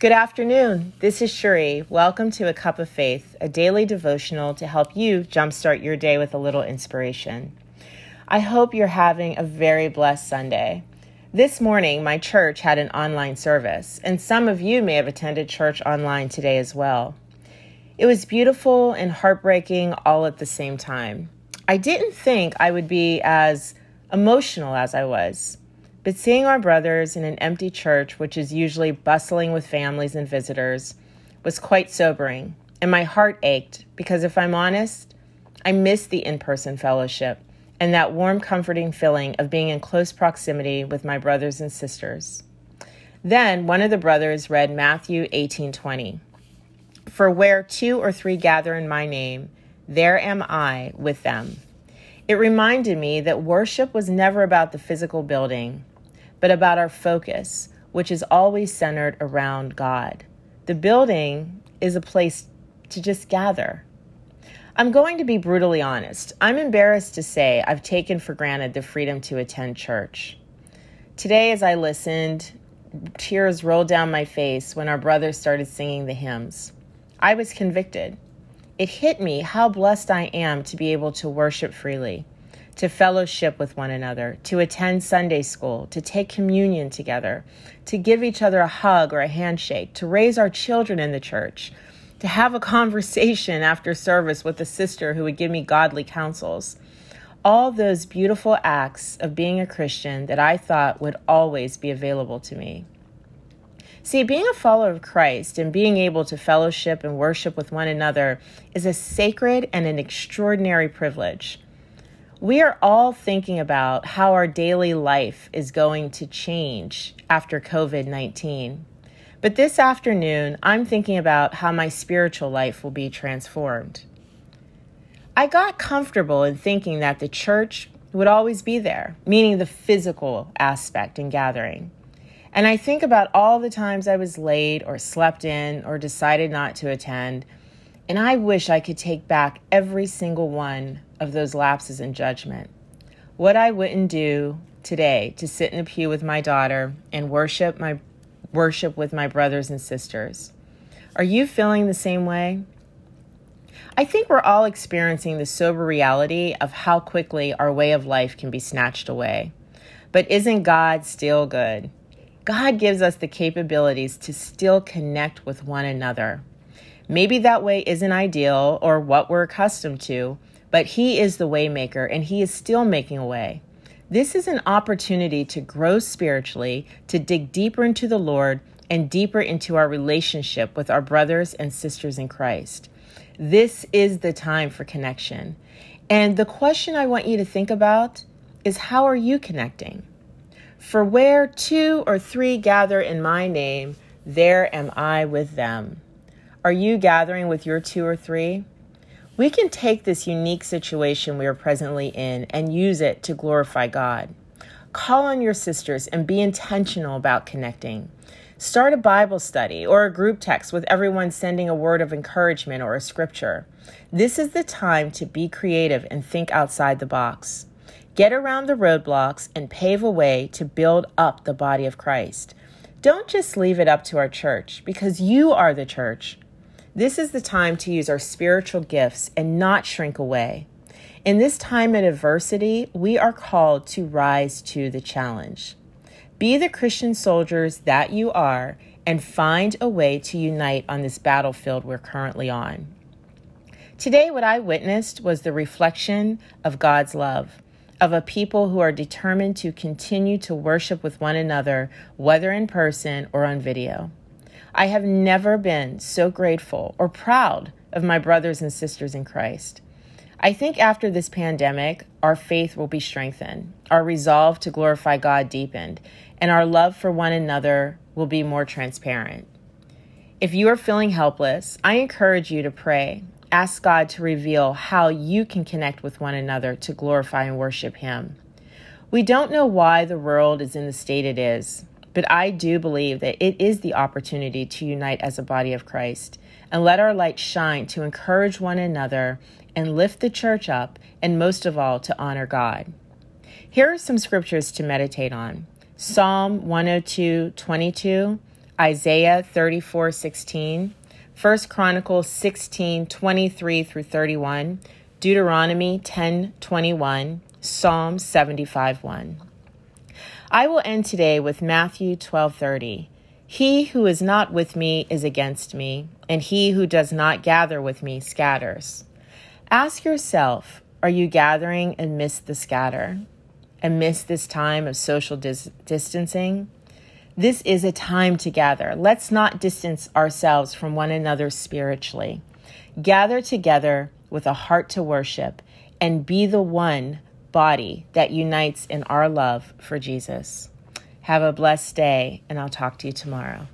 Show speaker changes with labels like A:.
A: Good afternoon. This is Cherie. Welcome to A Cup of Faith, a daily devotional to help you jumpstart your day with a little inspiration. I hope you're having a very blessed Sunday. This morning, my church had an online service, and some of you may have attended church online today as well. It was beautiful and heartbreaking all at the same time. I didn't think I would be as emotional as I was. But seeing our brothers in an empty church, which is usually bustling with families and visitors, was quite sobering, and my heart ached because if I'm honest, I miss the in person fellowship and that warm, comforting feeling of being in close proximity with my brothers and sisters. Then one of the brothers read Matthew 18:20. For where two or three gather in my name, there am I with them. It reminded me that worship was never about the physical building, but about our focus, which is always centered around God. The building is a place to just gather. I'm going to be brutally honest. I'm embarrassed to say I've taken for granted the freedom to attend church. Today, as I listened, tears rolled down my face when our brothers started singing the hymns. I was convicted it hit me how blessed I am to be able to worship freely, to fellowship with one another, to attend Sunday school, to take communion together, to give each other a hug or a handshake, to raise our children in the church, to have a conversation after service with a sister who would give me godly counsels. All those beautiful acts of being a Christian that I thought would always be available to me. See, being a follower of Christ and being able to fellowship and worship with one another is a sacred and an extraordinary privilege. We are all thinking about how our daily life is going to change after COVID 19. But this afternoon, I'm thinking about how my spiritual life will be transformed. I got comfortable in thinking that the church would always be there, meaning the physical aspect and gathering. And I think about all the times I was late or slept in or decided not to attend. And I wish I could take back every single one of those lapses in judgment. What I wouldn't do today to sit in a pew with my daughter and worship my worship with my brothers and sisters. Are you feeling the same way? I think we're all experiencing the sober reality of how quickly our way of life can be snatched away. But isn't God still good? God gives us the capabilities to still connect with one another. Maybe that way isn't ideal or what we're accustomed to, but He is the waymaker and He is still making a way. This is an opportunity to grow spiritually, to dig deeper into the Lord and deeper into our relationship with our brothers and sisters in Christ. This is the time for connection. And the question I want you to think about is how are you connecting? For where two or three gather in my name, there am I with them. Are you gathering with your two or three? We can take this unique situation we are presently in and use it to glorify God. Call on your sisters and be intentional about connecting. Start a Bible study or a group text with everyone sending a word of encouragement or a scripture. This is the time to be creative and think outside the box. Get around the roadblocks and pave a way to build up the body of Christ. Don't just leave it up to our church because you are the church. This is the time to use our spiritual gifts and not shrink away. In this time of adversity, we are called to rise to the challenge. Be the Christian soldiers that you are and find a way to unite on this battlefield we're currently on. Today, what I witnessed was the reflection of God's love of a people who are determined to continue to worship with one another, whether in person or on video. I have never been so grateful or proud of my brothers and sisters in Christ. I think after this pandemic, our faith will be strengthened, our resolve to glorify God deepened, and our love for one another will be more transparent. If you are feeling helpless, I encourage you to pray Ask God to reveal how you can connect with one another to glorify and worship Him. We don't know why the world is in the state it is, but I do believe that it is the opportunity to unite as a body of Christ and let our light shine to encourage one another and lift the church up, and most of all, to honor God. Here are some scriptures to meditate on Psalm 102 22. Isaiah 34 16, 1 Chronicles 16 23 through 31, Deuteronomy 10 21, Psalm 75 1. I will end today with Matthew 12 30. He who is not with me is against me, and he who does not gather with me scatters. Ask yourself are you gathering amidst the scatter, amidst this time of social dis- distancing? This is a time to gather. Let's not distance ourselves from one another spiritually. Gather together with a heart to worship and be the one body that unites in our love for Jesus. Have a blessed day, and I'll talk to you tomorrow.